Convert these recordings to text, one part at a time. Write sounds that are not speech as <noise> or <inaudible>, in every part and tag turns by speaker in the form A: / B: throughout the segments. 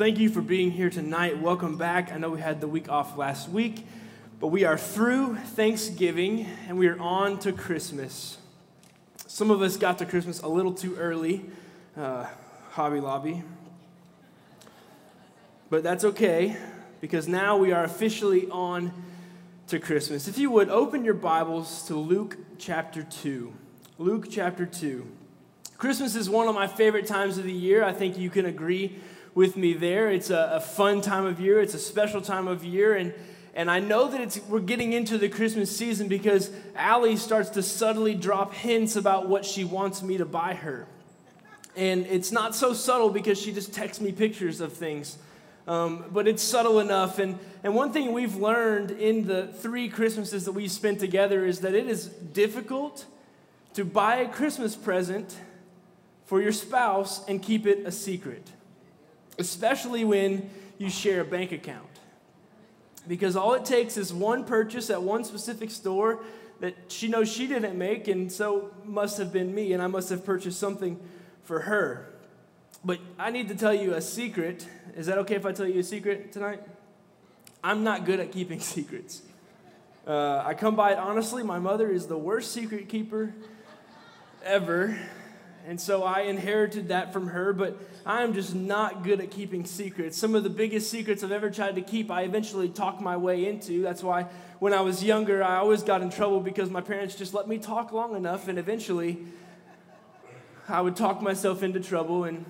A: thank you for being here tonight. Welcome back. I know we had the week off last week, but we are through Thanksgiving and we are on to Christmas. Some of us got to Christmas a little too early, uh, Hobby Lobby. But that's okay because now we are officially on to Christmas. If you would open your Bibles to Luke chapter 2. Luke chapter 2. Christmas is one of my favorite times of the year. I think you can agree with me there. It's a, a, fun time of year, it's a special time of year. And, and I know that it's, we're getting into the Christmas season because Allie starts to subtly drop hints about what she wants me to buy her. And it's not so subtle because she just texts me pictures of things. Um, but it's subtle enough. And, and one thing we've learned in the three Christmases that we've spent together is that it is difficult to buy a Christmas present for your spouse and keep it a secret, especially when you share a bank account. Because all it takes is one purchase at one specific store that she knows she didn't make, and so must have been me, and I must have purchased something for her. But I need to tell you a secret. Is that okay if I tell you a secret tonight? I'm not good at keeping <laughs> secrets. Uh, I come by it honestly. My mother is the worst secret keeper ever. And so I inherited that from her, but I'm just not good at keeping secrets. Some of the biggest secrets I've ever tried to keep, I eventually talked my way into. That's why when I was younger, I always got in trouble because my parents just let me talk long enough, and eventually I would talk myself into trouble, and,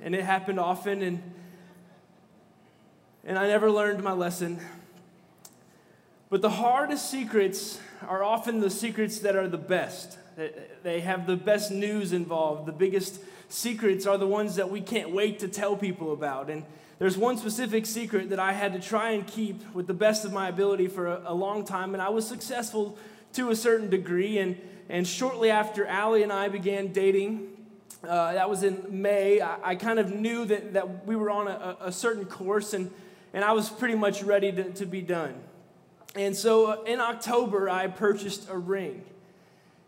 A: and it happened often, and, and I never learned my lesson. But the hardest secrets are often the secrets that are the best. They have the best news involved. The biggest secrets are the ones that we can't wait to tell people about. And there's one specific secret that I had to try and keep with the best of my ability for a, long time, and I was successful to a certain degree. And, and shortly after Allie and I began dating, uh, that was in May, I, I, kind of knew that, that we were on a, a, certain course, and, and I was pretty much ready to, to be done. And so uh, in October, I purchased a ring.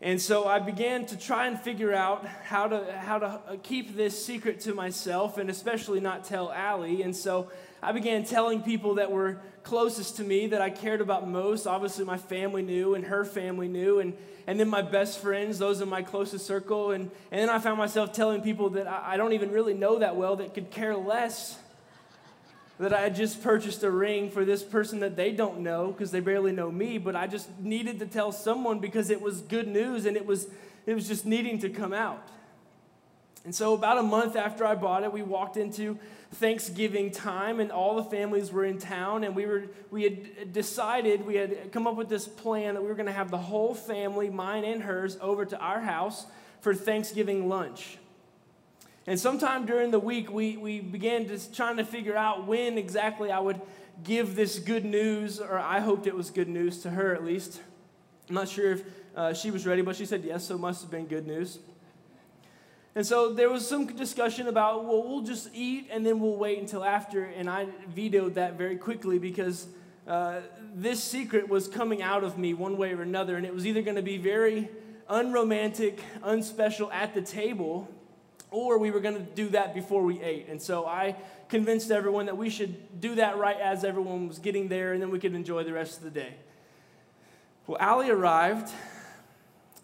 A: And so I began to try and figure out how to, how to uh, keep this secret to myself and especially not tell Allie. And so I began telling people that were closest to me, that I cared about most. Obviously, my family knew and her family knew. And, and then my best friends, those in my closest circle. And, and then I found myself telling people that I, I don't even really know that well that could care less that I had just purchased a ring for this person that they don't know because they barely know me, but I just needed to tell someone because it was good news and it was, it was just needing to come out. And so, about a month after I bought it, we walked into Thanksgiving time, and all the families were in town. And we, were, we had decided, we had come up with this plan that we were going to have the whole family, mine and hers, over to our house for Thanksgiving lunch. And sometime during the week, we, we began just trying to figure out when exactly I would give this good news, or I hoped it was good news to her at least. I'm not sure if uh, she was ready, but she said yes, so it must have been good news. And so there was some discussion about, well, we'll just eat and then we'll wait until after. And I vetoed that very quickly because uh, this secret was coming out of me one way or another. And it was either going to be very unromantic, unspecial at the table, or we were going to do that before we ate. And so I convinced everyone that we should do that right as everyone was getting there, and then we could enjoy the rest of the day. Well, Allie arrived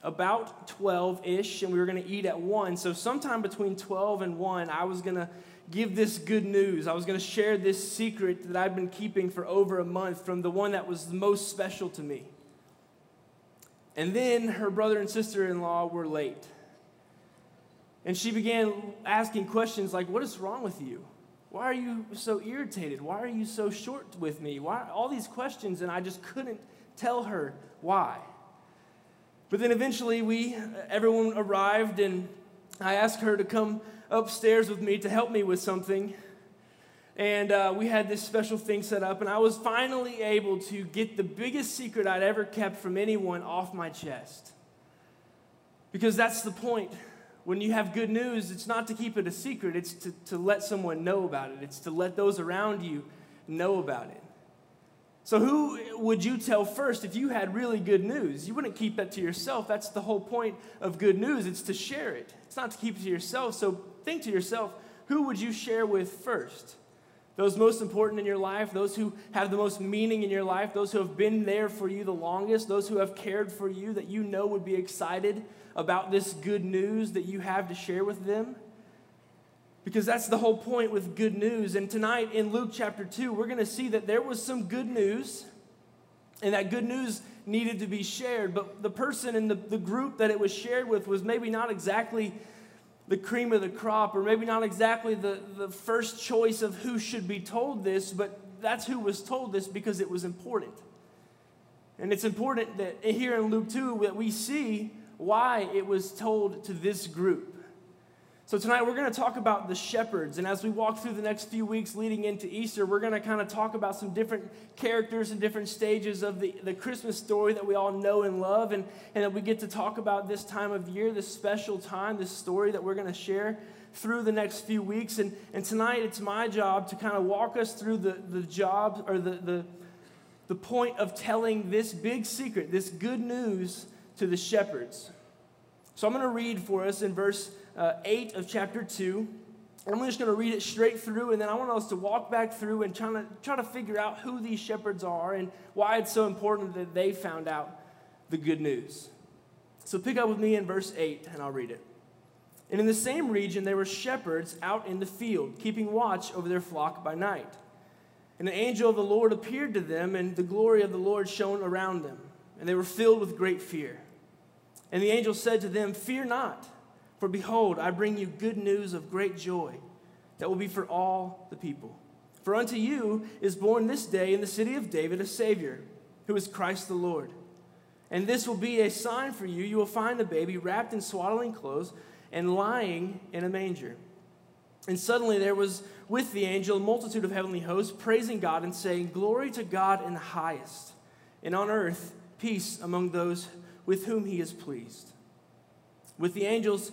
A: about 12 ish, and we were going to eat at 1. So, sometime between 12 and 1, I was going to give this good news. I was going to share this secret that I'd been keeping for over a month from the one that was the most special to me. And then her brother and sister in law were late. And she began asking questions like, What is wrong with you? Why are you so irritated? Why are you so short with me? Why? All these questions, and I just couldn't tell her why. But then eventually, we, everyone arrived, and I asked her to come upstairs with me to help me with something. And uh, we had this special thing set up, and I was finally able to get the biggest secret I'd ever kept from anyone off my chest. Because that's the point when you have good news, it's not to keep it a secret, it's to, to let someone know about it, it's to let those around you know about it. So, who would you tell first if you had really good news? You wouldn't keep that to yourself. That's the whole point of good news. It's to share it, it's not to keep it to yourself. So, think to yourself, who would you share with first? Those most important in your life, those who have the most meaning in your life, those who have been there for you the longest, those who have cared for you that you know would be excited about this good news that you have to share with them? Because that's the whole point with good news. And tonight in Luke chapter 2, we're going to see that there was some good news, and that good news needed to be shared. But the person in the, the group that it was shared with was maybe not exactly the cream of the crop, or maybe not exactly the, the first choice of who should be told this, but that's who was told this because it was important. And it's important that here in Luke 2 that we see why it was told to this group. So, tonight we're going to talk about the shepherds. And as we walk through the next few weeks leading into Easter, we're going to kind of talk about some different characters and different stages of the, the Christmas story that we all know and love. And, and that we get to talk about this time of year, this special time, this story that we're going to share through the next few weeks. And, and tonight it's my job to kind of walk us through the, the job or the, the, the point of telling this big secret, this good news to the shepherds. So I'm going to read for us in verse uh, 8 of chapter 2. I'm just going to read it straight through, and then I want us to walk back through and try to, try to figure out who these shepherds are and why it's so important that they found out the good news. So pick up with me in verse 8, and I'll read it. And in the same region, there were shepherds out in the field, keeping watch over their flock by night. And an angel of the Lord appeared to them, and the glory of the Lord shone around them, and they were filled with great fear. And the angel said to them, Fear not. For behold, I bring you good news of great joy that will be for all the people. For unto you is born this day in the city of David a Savior, who is Christ the Lord. And this will be a sign for you. You will find the baby wrapped in swaddling clothes and lying in a manger. And suddenly there was with the angel a multitude of heavenly hosts, praising God and saying, Glory to God in the highest, and on earth peace among those with whom he is pleased. With the angels,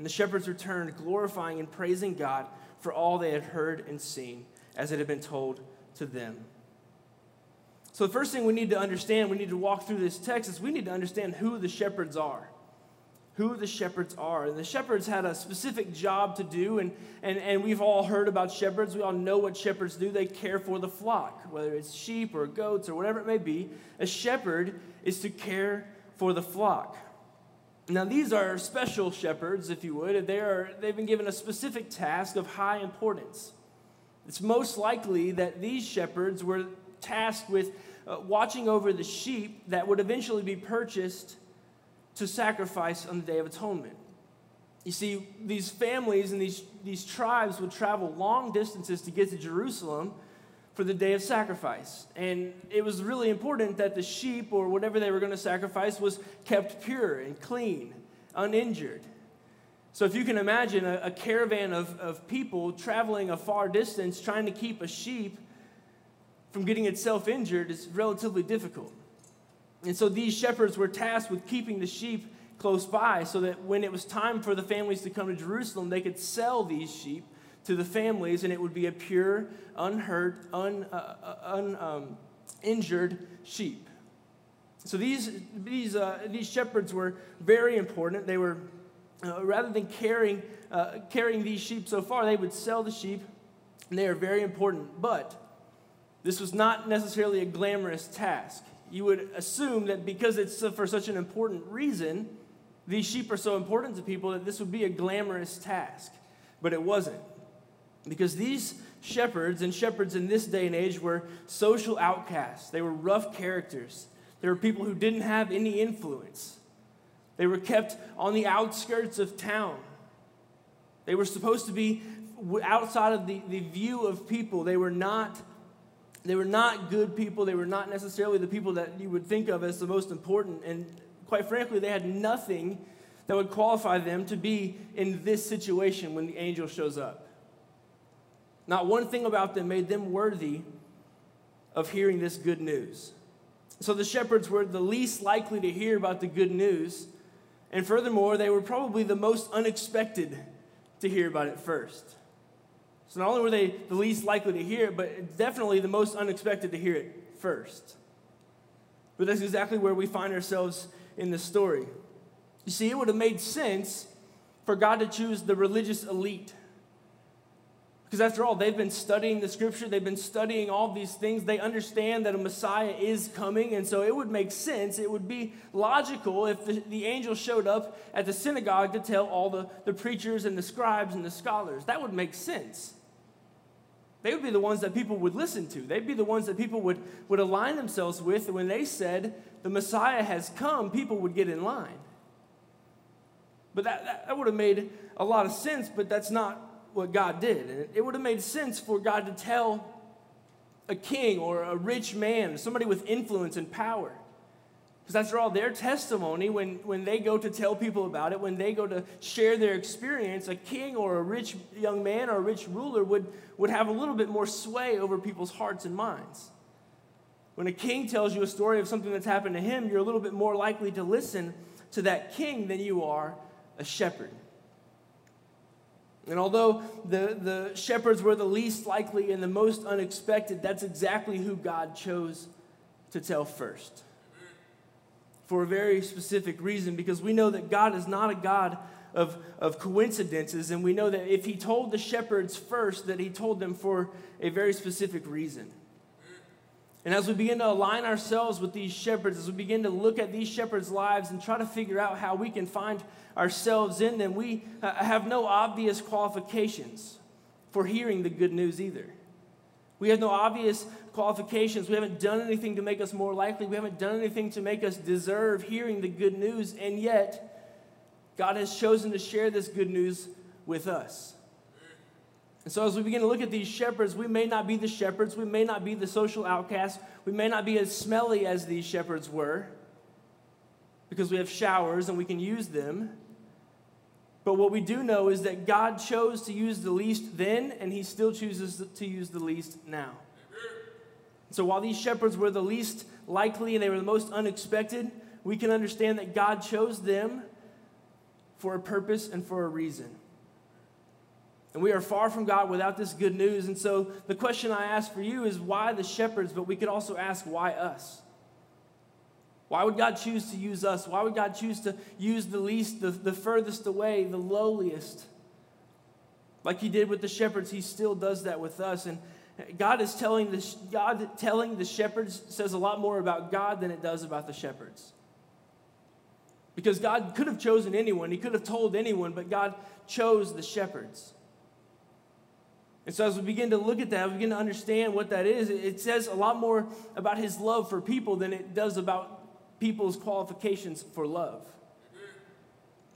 A: And the shepherds returned, glorifying and praising God for all they had heard and seen, as it had been told to them. So, the first thing we need to understand, we need to walk through this text, is we need to understand who the shepherds are. Who the shepherds are. And the shepherds had a specific job to do, and, and, and we've all heard about shepherds. We all know what shepherds do. They care for the flock, whether it's sheep or goats or whatever it may be. A shepherd is to care for the flock. Now, these are special shepherds, if you would. They are, they've been given a specific task of high importance. It's most likely that these shepherds were tasked with uh, watching over the sheep that would eventually be purchased to sacrifice on the Day of Atonement. You see, these families and these, these tribes would travel long distances to get to Jerusalem for the day of sacrifice. And it was really important that the sheep or whatever they were going to sacrifice was kept pure and clean, uninjured. So, if you can imagine a, a, caravan of, of people traveling a far distance trying to keep a sheep from getting itself injured is relatively difficult. And so, these shepherds were tasked with keeping the sheep close by so that when it was time for the families to come to Jerusalem, they could sell these sheep to the families, and it would be a pure, unhurt, un, uh, uh uninjured um, sheep. So these, these, uh, these shepherds were very important. They were, uh, rather than carrying, uh, carrying these sheep so far, they would sell the sheep, and they are very important. But this was not necessarily a glamorous task. You would assume that because it's for such an important reason, these sheep are so important to people that this would be a glamorous task. But it wasn't. Because these shepherds and shepherds in this day and age were social outcasts. They were rough characters. They were people who didn't have any influence. They were kept on the outskirts of town. They were supposed to be outside of the, the view of people. They were not they were not good people. They were not necessarily the people that you would think of as the most important. And quite frankly, they had nothing that would qualify them to be in this situation when the angel shows up. Not one thing about them made them worthy of hearing this good news. So the shepherds were the least likely to hear about the good news. And furthermore, they were probably the most unexpected to hear about it first. So not only were they the least likely to hear it, but definitely the most unexpected to hear it first. But that's exactly where we find ourselves in the story. You see, it would have made sense for God to choose the religious elite because after all, they've been studying the scripture, they've been studying all these things. They understand that a Messiah is coming, and so it would make sense. It would be logical if the, the angel showed up at the synagogue to tell all the, the preachers and the scribes and the scholars. That would make sense. They would be the ones that people would listen to. They'd be the ones that people would, would align themselves with. And when they said, the Messiah has come, people would get in line. But that, that, that would have made a lot of sense, but that's not what God did. And it would have made sense for God to tell a king or a rich man, somebody with influence and power. Because after all, their testimony, when, when they go to tell people about it, when they go to share their experience, a king or a rich young man or a rich ruler would, would have a little bit more sway over people's hearts and minds. When a king tells you a story of something that's happened to him, you're a little bit more likely to listen to that king than you are a shepherd. And although the, the shepherds were the least likely and the most unexpected, that's exactly who God chose to tell first. For a very specific reason, because we know that God is not a God of, of coincidences, and we know that if He told the shepherds first, that He told them for a very specific reason. And as we begin to align ourselves with these shepherds, as we begin to look at these shepherds' lives and try to figure out how we can find ourselves in them, we uh, have no obvious qualifications for hearing the good news either. We have no obvious qualifications. We haven't done anything to make us more likely. We haven't done anything to make us deserve hearing the good news. And yet, God has chosen to share this good news with us. And so, as we begin to look at these shepherds, we may not be the shepherds, we may not be the social outcasts, we may not be as smelly as these shepherds were because we have showers and we can use them. But what we do know is that God chose to use the least then, and He still chooses to use the least now. So while these shepherds were the least likely and they were the most unexpected, we can understand that God chose them for a purpose and for a reason. And we are far from God without this good news. And so the question I ask for you is why the shepherds, but we could also ask why us? Why would God choose to use us? Why would God choose to use the least, the, the furthest away, the lowliest? Like he did with the shepherds, he still does that with us. And God is telling the, God telling the shepherds says a lot more about God than it does about the shepherds. Because God could have chosen anyone, he could have told anyone, but God chose the shepherds. And so, as we begin to look at that, we begin to understand what that is. It says a lot more about his love for people than it does about people's qualifications for love.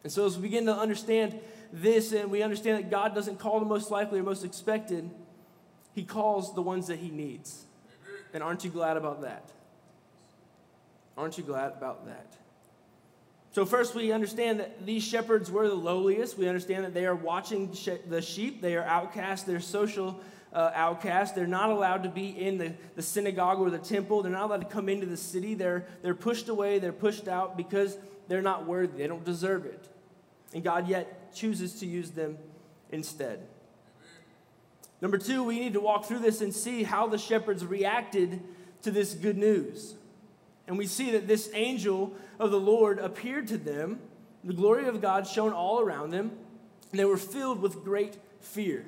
A: And so, as we begin to understand this and we understand that God doesn't call the most likely or most expected, he calls the ones that he needs. And aren't you glad about that? Aren't you glad about that? So, first, we understand that these shepherds were the lowliest. We understand that they are watching the sheep, they are outcasts. they're social uh, outcast. They're not allowed to be in the, the synagogue or the temple. They're not allowed to come into the city. They're, they're pushed away, they're pushed out because they're not worthy. They don't deserve it. And God yet chooses to use them instead. Number two, we need to walk through this and see how the shepherds reacted to this good news. And we see that this angel of the Lord appeared to them, the glory of God shone all around them, and they were filled with great fear.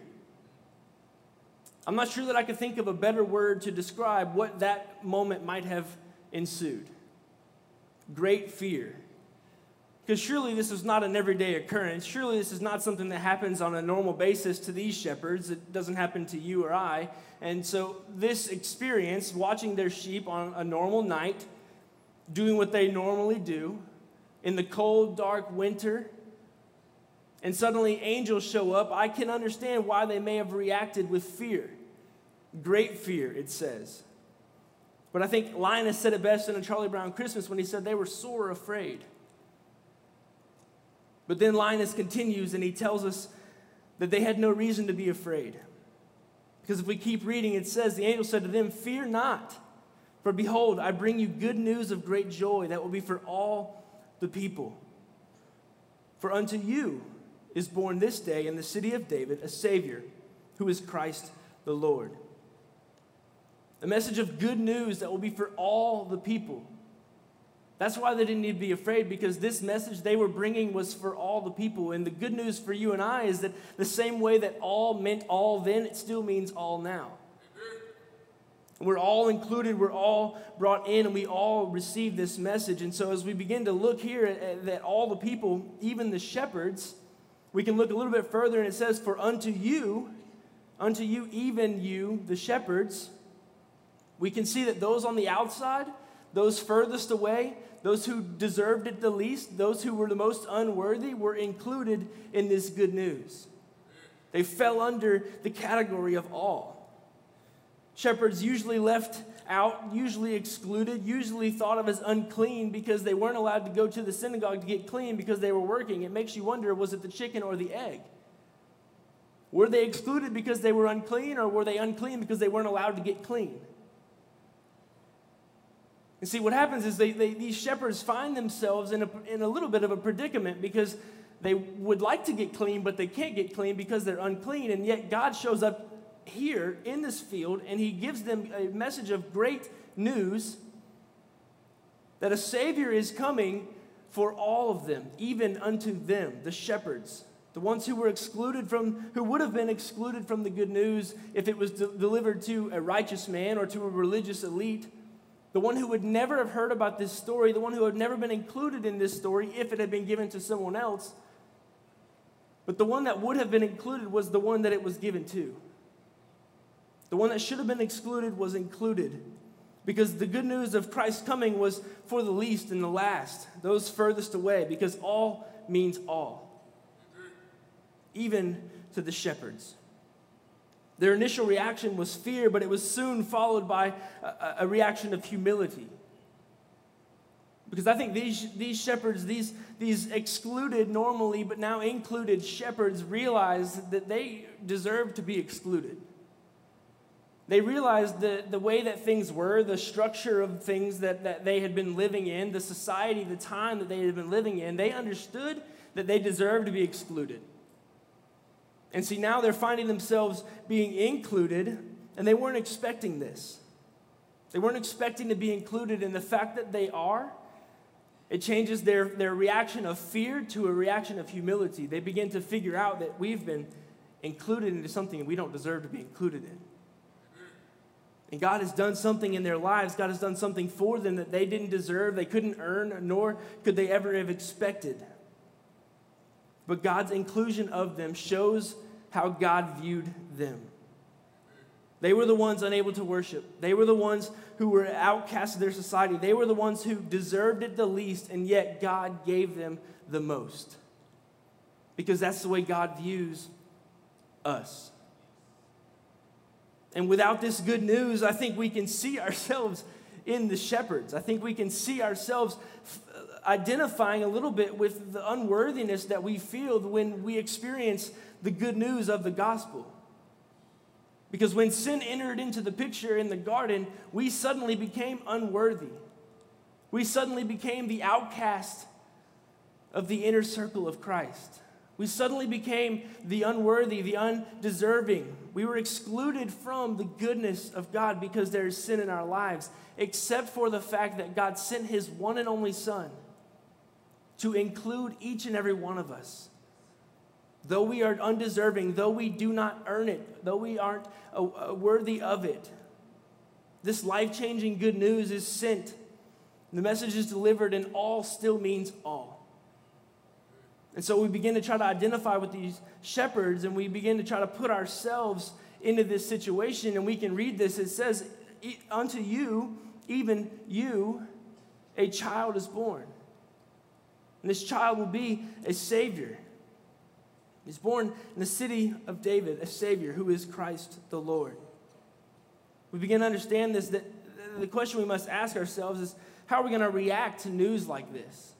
A: I'm not sure that I could think of a better word to describe what that moment might have ensued. Great fear. Because surely this is not an everyday occurrence. Surely this is not something that happens on a normal basis to these shepherds. It doesn't happen to you or I. And so, this experience, watching their sheep on a normal night, doing what they normally do in the cold, dark winter, and suddenly angels show up, I can understand why they may have reacted with fear. Great fear, it says. But I think Linus said it best in a Charlie Brown Christmas when he said they were sore afraid. But then Linus continues and he tells us that they had no reason to be afraid. Because if we keep reading, it says, The angel said to them, Fear not, for behold, I bring you good news of great joy that will be for all the people. For unto you is born this day in the city of David a Savior, who is Christ the Lord. A message of good news that will be for all the people. That's why they didn't need to be afraid because this message they were bringing was for all the people. And the good news for you and I is that the same way that all meant all then, it still means all now. We're all included, we're all brought in, and we all receive this message. And so, as we begin to look here at, all the people, even the shepherds, we can look a little bit further, and it says, For unto you, unto you, even you, the shepherds, we can see that those on the outside, those furthest away, those who deserved it the least, those who were the most unworthy, were included in this good news. They fell under the category of all. Shepherds usually left out, usually excluded, usually thought of as unclean because they weren't allowed to go to the synagogue to get clean because they were working. It makes you wonder was it the chicken or the egg? Were they excluded because they were unclean, or were they unclean because they weren't allowed to get clean? And see, what happens is they, they, these shepherds find themselves in a, in a little bit of a predicament because they would like to get clean, but they can't get clean because they're unclean. And yet God shows up here in this field and he gives them a message of great news that a Savior is coming for all of them, even unto them, the shepherds. The ones who were excluded from, who would have been excluded from the good news if it was de- delivered to a righteous man or to a religious elite. The one who would never have heard about this story, the one who had never been included in this story if it had been given to someone else. But the one that would have been included was the one that it was given to. The one that should have been excluded was included because the good news of Christ's coming was for the least and the last, those furthest away, because all means all, even to the shepherds. Their initial reaction was fear, but it was soon followed by a, a reaction of humility. Because I think these, these shepherds, these, these excluded normally, but now included shepherds, realized that they deserved to be excluded. They realized the, the way that things were, the structure of things that, that they had been living in, the society, the time that they had been living in. They understood that they deserved to be excluded. And see, now they're finding themselves being included, and they weren't expecting this. They weren't expecting to be included, and the fact that they are, it changes their, their reaction of fear to a reaction of humility. They begin to figure out that we've been included into something we don't deserve to be included in. And God has done something in their lives. God has done something for them that they didn't deserve, they couldn't earn, nor could they ever have expected. But God's inclusion of them shows how God viewed them. They were the ones unable to worship. They were the ones who were outcast of their society. They were the ones who deserved it the least, and yet God gave them the most. Because that's the way God views us. And without this good news, I think we can see ourselves in the shepherds. I think we can see ourselves uh, identifying a little bit with the unworthiness that we feel when we experience the good news of the gospel. Because when sin entered into the picture in the garden, we suddenly became unworthy. We suddenly became the outcast of the inner circle of Christ. We suddenly became the unworthy, the undeserving. We were excluded from the goodness of God because there is sin in our lives, except for the fact that God sent his one and only Son to include each and every one of us. Though we are undeserving, though we do not earn it, though we aren't uh, uh, worthy of it, this life changing good news is sent. The message is delivered, and all still means all. And so we begin to try to identify with these shepherds and we begin to try to put ourselves into this situation. And we can read this. It says, Unto you, even you, a child is born. And this child will be a Savior. He's born in the city of David, a Savior who is Christ the Lord. We begin to understand this that the question we must ask ourselves is how are we going to react to news like this?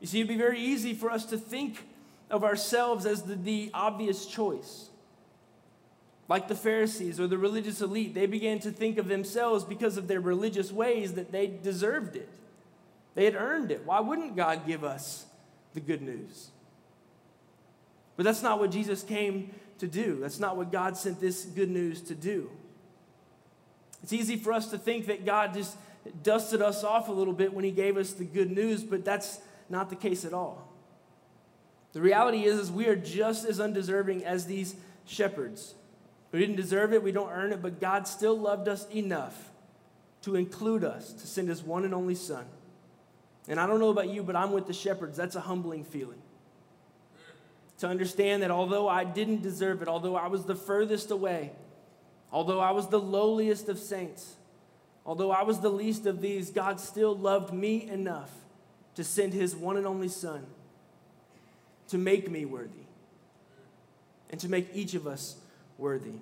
A: You see, it'd be very easy for us to think of ourselves as the, the obvious choice. Like the Pharisees or the religious elite, they began to think of themselves because of their religious ways that they deserved it. They had earned it. Why wouldn't God give us the good news? But that's not what Jesus came to do. That's not what God sent this good news to do. It's easy for us to think that God just dusted us off a little bit when he gave us the good news, but that's not the case at all. The reality is, is we are just as undeserving as these shepherds. We didn't deserve it, we don't earn it, but God still loved us enough to include us, to send his one and only Son. And I don't know about you, but I'm with the shepherds. That's a humbling feeling. To understand that although I didn't deserve it, although I was the furthest away, although I was the lowliest of saints, although I was the least of these, God still loved me enough to send his one and only Son to make me worthy and to make each of us worthy.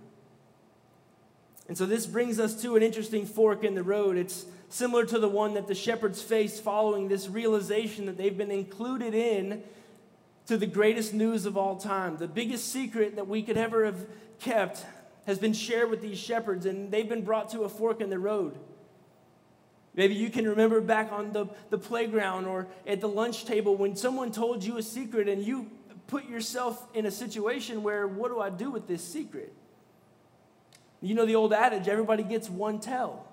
A: And so this brings us to an interesting fork in the road. It's similar to the one that the shepherds faced following this realization that they've been included in to the greatest news of all time. The biggest secret that we could ever have kept has been shared with these shepherds, and they've been brought to a fork in the road. Maybe you can remember back on the, the playground or at the lunch table when someone told you a secret and you put yourself in a situation where, what do I do with this secret? You know the old adage everybody gets one tell.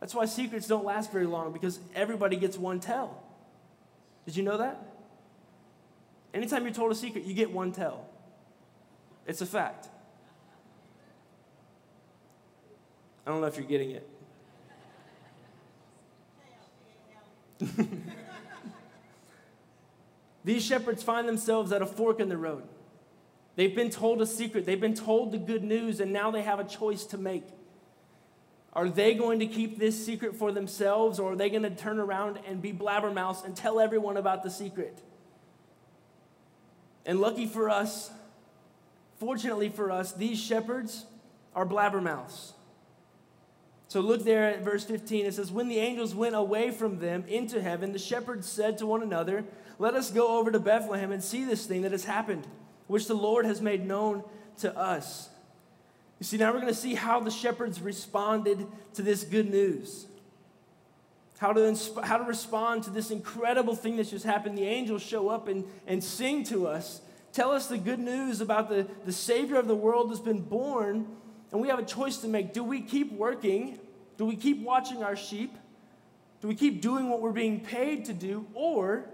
A: That's why secrets don't last very long because everybody gets one tell. Did you know that? Anytime you're told a secret, you get one tell. It's a fact. I don't know if you're getting it. <laughs> These shepherds find themselves at a fork in the road. They've been told a secret, they've been told the good news, and now they have a choice to make. Are they going to keep this secret for themselves, or are they going to turn around and be blabbermouths and tell everyone about the secret? And lucky for us, fortunately for us, these shepherds are blabbermouths. So look there at verse 15. It says, When the angels went away from them into heaven, the shepherds said to one another, Let us go over to Bethlehem and see this thing that has happened, which the Lord has made known to us. You see, now we're going to see how the shepherds responded to this good news. How to, insp- how to respond to this incredible thing that's just happened. The angels show up and, and sing to us, tell us the good news about the, the Savior of the world that's been born and we have a choice to make. Do we keep working? Do we keep watching our sheep? Do we keep doing what we're being paid to do? Or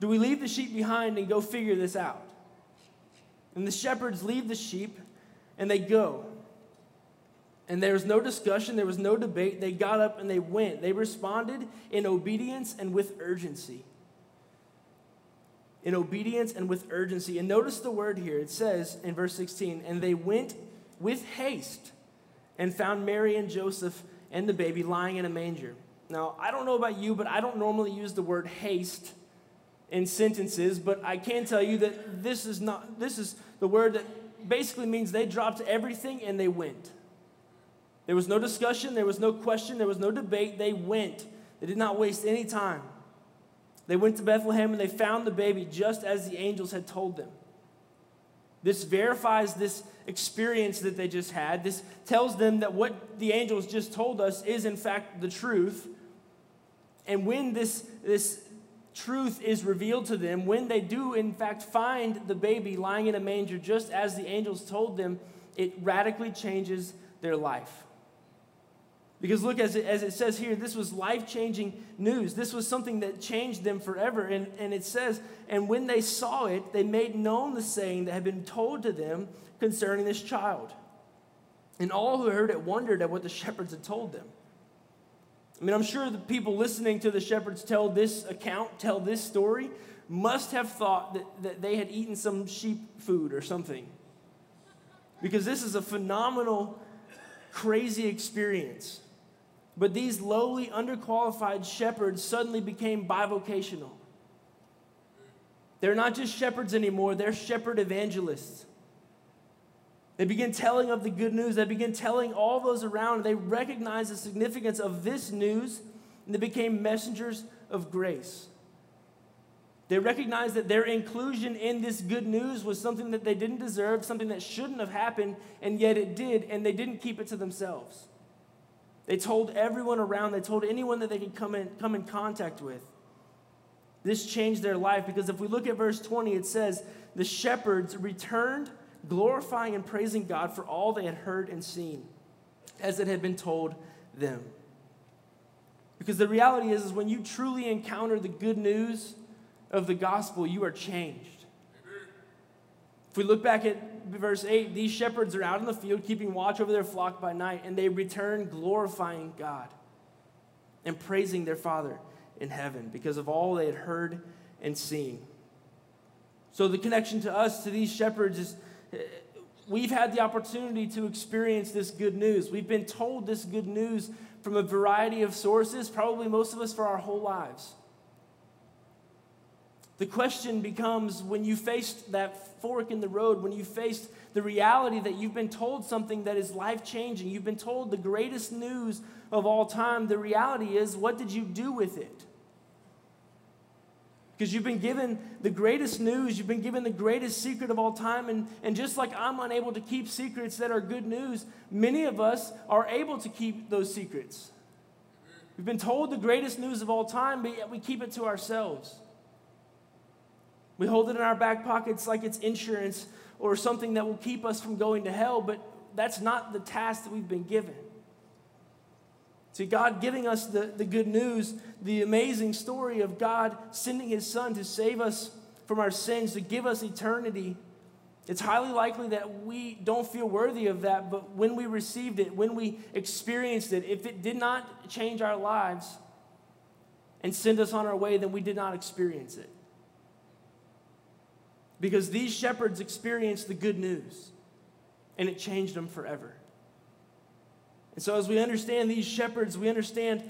A: do we leave the sheep behind and go figure this out? And the shepherds leave the sheep and they go. And there was no discussion, there was no debate. They got up and they went. They responded in obedience and with urgency. In obedience and with urgency. And notice the word here. It says in verse 16, and they went with haste and found Mary and Joseph and the baby lying in a manger. Now, I don't know about you, but I don't normally use the word haste in sentences, but I can tell you that this is not this is the word that basically means they dropped everything and they went. There was no discussion, there was no question, there was no debate. They went. They did not waste any time. They went to Bethlehem and they found the baby just as the angels had told them. This verifies this experience that they just had. This tells them that what the angels just told us is, in fact, the truth. And when this, this truth is revealed to them, when they do, in fact, find the baby lying in a manger just as the angels told them, it radically changes their life. Because look, as it, as it says here, this was life changing news. This was something that changed them forever. And, and it says, and when they saw it, they made known the saying that had been told to them concerning this child. And all who heard it wondered at what the shepherds had told them. I mean, I'm sure the people listening to the shepherds tell this account, tell this story, must have thought that, that they had eaten some sheep food or something. Because this is a phenomenal, crazy experience. But these lowly, underqualified shepherds suddenly became bivocational. They're not just shepherds anymore, they're shepherd evangelists. They begin telling of the good news. They begin telling all those around. They recognize the significance of this news, and they became messengers of grace. They recognized that their inclusion in this good news was something that they didn't deserve, something that shouldn't have happened, and yet it did, and they didn't keep it to themselves. They told everyone around, they told anyone that they could come in, come in contact with. This changed their life because if we look at verse 20, it says, The shepherds returned, glorifying and praising God for all they had heard and seen, as it had been told them. Because the reality is, is when you truly encounter the good news, of the gospel, you are changed. If we look back at verse 8, these shepherds are out in the field keeping watch over their flock by night, and they return glorifying God and praising their Father in heaven because of all they had heard and seen. So, the connection to us, to these shepherds, is eh, we've had the opportunity to experience this good news. We've been told this good news from a variety of sources, probably most of us for our whole lives. The question becomes when you faced that fork in the road, when you faced the reality that you've been told something that is life changing, you've been told the greatest news of all time, the reality is, what did you do with it? Because you've been given the greatest news, you've been given the greatest secret of all time. And, and just like I'm unable to keep secrets that are good news, many of us are able to keep those secrets. We've been told the greatest news of all time, but yet we keep it to ourselves. We hold it in our back pockets like it's insurance or something that will keep us from going to hell, but that's not the task that we've been given. See, God giving us the, the good news, the amazing story of God sending his son to save us from our sins, to give us eternity. It's highly likely that we don't feel worthy of that, but when we received it, when we experienced it, if it did not change our lives and send us on our way, then we did not experience it. Because these shepherds experienced the good news and it changed them forever. And so, as we understand these shepherds, we understand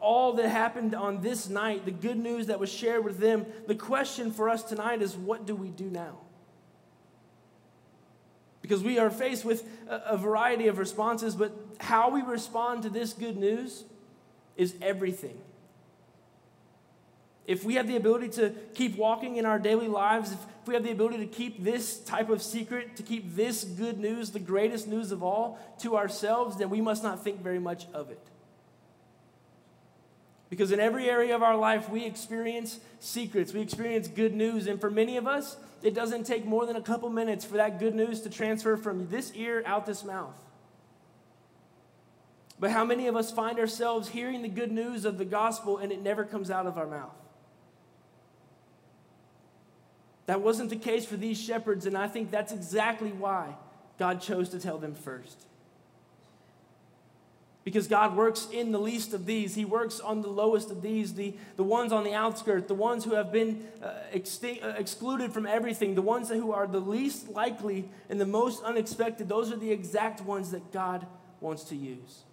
A: all that happened on this night, the good news that was shared with them. The question for us tonight is what do we do now? Because we are faced with a, variety of responses, but how we respond to this good news is everything. If we have the ability to keep walking in our daily lives, if we have the ability to keep this type of secret, to keep this good news, the greatest news of all, to ourselves, then we must not think very much of it. Because in every area of our life, we experience secrets, we experience good news. And for many of us, it doesn't take more than a couple minutes for that good news to transfer from this ear out this mouth. But how many of us find ourselves hearing the good news of the gospel and it never comes out of our mouth? That wasn't the case for these shepherds, and I think that's exactly why God chose to tell them first. Because God works in the least of these. He works on the lowest of these, the, the ones on the outskirts, the ones who have been uh, uh, excluded from everything, the ones who are the least likely and the most unexpected. Those are the exact ones that God wants to use.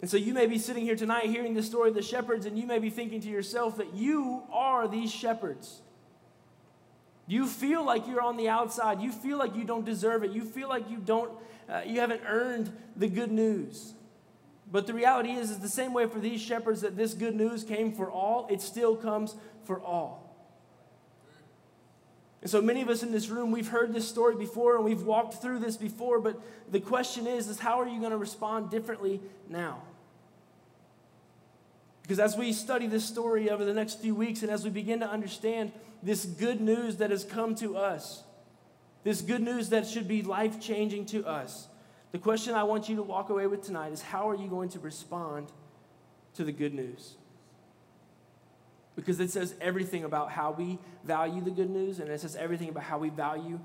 A: And so you may be sitting here tonight hearing the story of the shepherds, and you may be thinking to yourself that you are these shepherds. You feel like you're on the outside. You feel like you don't deserve it. You feel like you don't uh, you haven't earned the good news. But the reality is, is the same way for these shepherds that this good news came for all, it still comes for all. And so many of us in this room, we've heard this story before and we've walked through this before, but the question is, is how are you going to respond differently now? Because as we study this story over the next few weeks and as we begin to understand this good news that has come to us, this good news that should be life changing to us, the question I want you to walk away with tonight is how are you going to respond to the good news? Because it says everything about how we value the good news and it says everything about how we value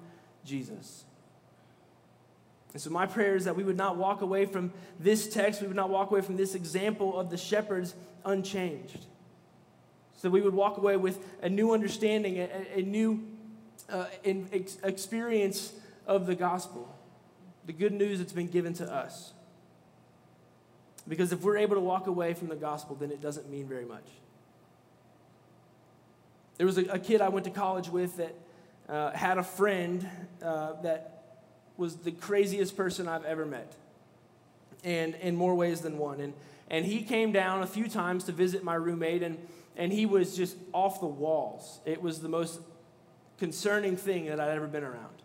A: Jesus. And so, my prayer is that we would not walk away from this text, we would not walk away from this example of the shepherds unchanged. So, we would walk away with a new understanding, a, a new uh, ex- experience of the gospel, the good news that's been given to us. Because if we're able to walk away from the gospel, then it doesn't mean very much. There was a, a kid I went to college with that uh, had a friend uh, that was the craziest person I've ever met, and in more ways than one. And, And he came down a few times to visit my roommate, and, and he was just off the walls. It was the most concerning thing that I'd ever been around.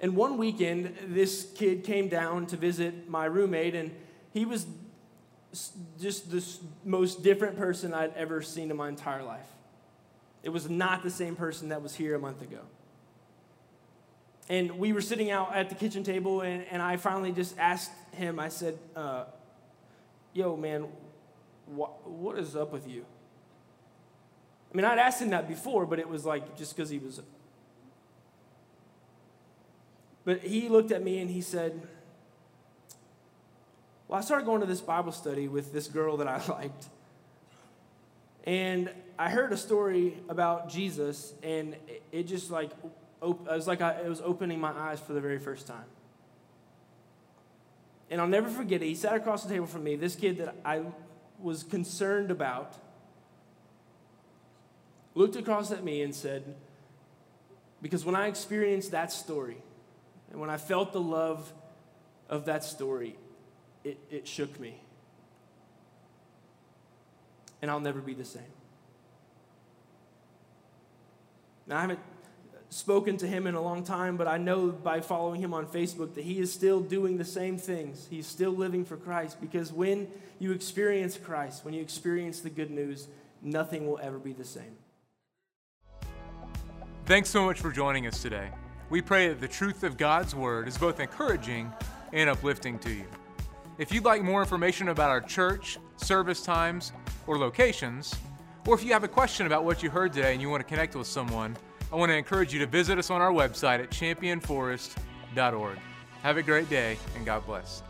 A: And one weekend, this kid came down to visit my roommate, and he was just the most different person I'd ever seen in my entire life. It was not the same person that was here a month ago. And we were sitting out at the kitchen table, and, and I finally just asked him, I said, uh, Yo, man, wh- what is up with you? I mean, I'd asked him that before, but it was like just because he was. But he looked at me and he said, Well, I started going to this Bible study with this girl that I <laughs> liked. And I heard a story about Jesus, and it just like, it was like I, it was opening my eyes for the very first time. And I'll never forget it. He sat across the table from me, this kid that I was concerned about, looked across at me and said, Because when I experienced that story, and when I felt the love of that story, it, it shook me. And I'll never be the same. Now, I haven't spoken to him in a long time, but I know by following him on Facebook that he is still doing the same things. He's still living for Christ because when you experience Christ, when you experience the good news, nothing will ever be the same.
B: Thanks so much for joining us today. We pray that the truth of God's Word is both encouraging and uplifting to you. If you'd like more information about our church, service times, or locations, or if you have a question about what you heard today and you want to connect with someone, I want to encourage you to visit us on our website at championforest.org. Have a great day and God bless.